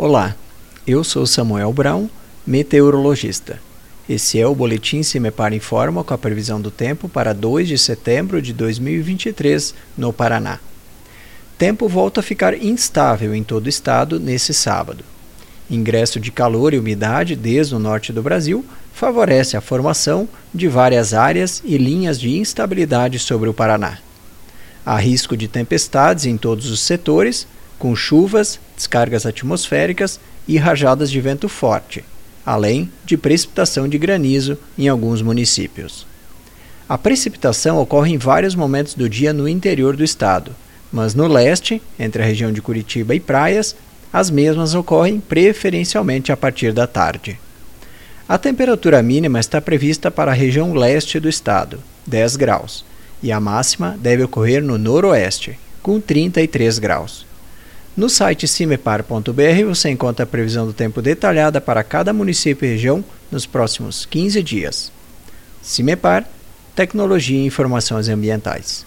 Olá, eu sou Samuel Brown, meteorologista. Esse é o Boletim Cimepar Informa com a previsão do tempo para 2 de setembro de 2023 no Paraná. Tempo volta a ficar instável em todo o estado nesse sábado. Ingresso de calor e umidade desde o norte do Brasil favorece a formação de várias áreas e linhas de instabilidade sobre o Paraná. Há risco de tempestades em todos os setores, com chuvas, descargas atmosféricas e rajadas de vento forte, além de precipitação de granizo em alguns municípios. A precipitação ocorre em vários momentos do dia no interior do estado, mas no leste, entre a região de Curitiba e praias, as mesmas ocorrem preferencialmente a partir da tarde. A temperatura mínima está prevista para a região leste do estado, 10 graus, e a máxima deve ocorrer no noroeste, com 33 graus. No site cimepar.br você encontra a previsão do tempo detalhada para cada município e região nos próximos 15 dias. Cimepar, Tecnologia e Informações Ambientais.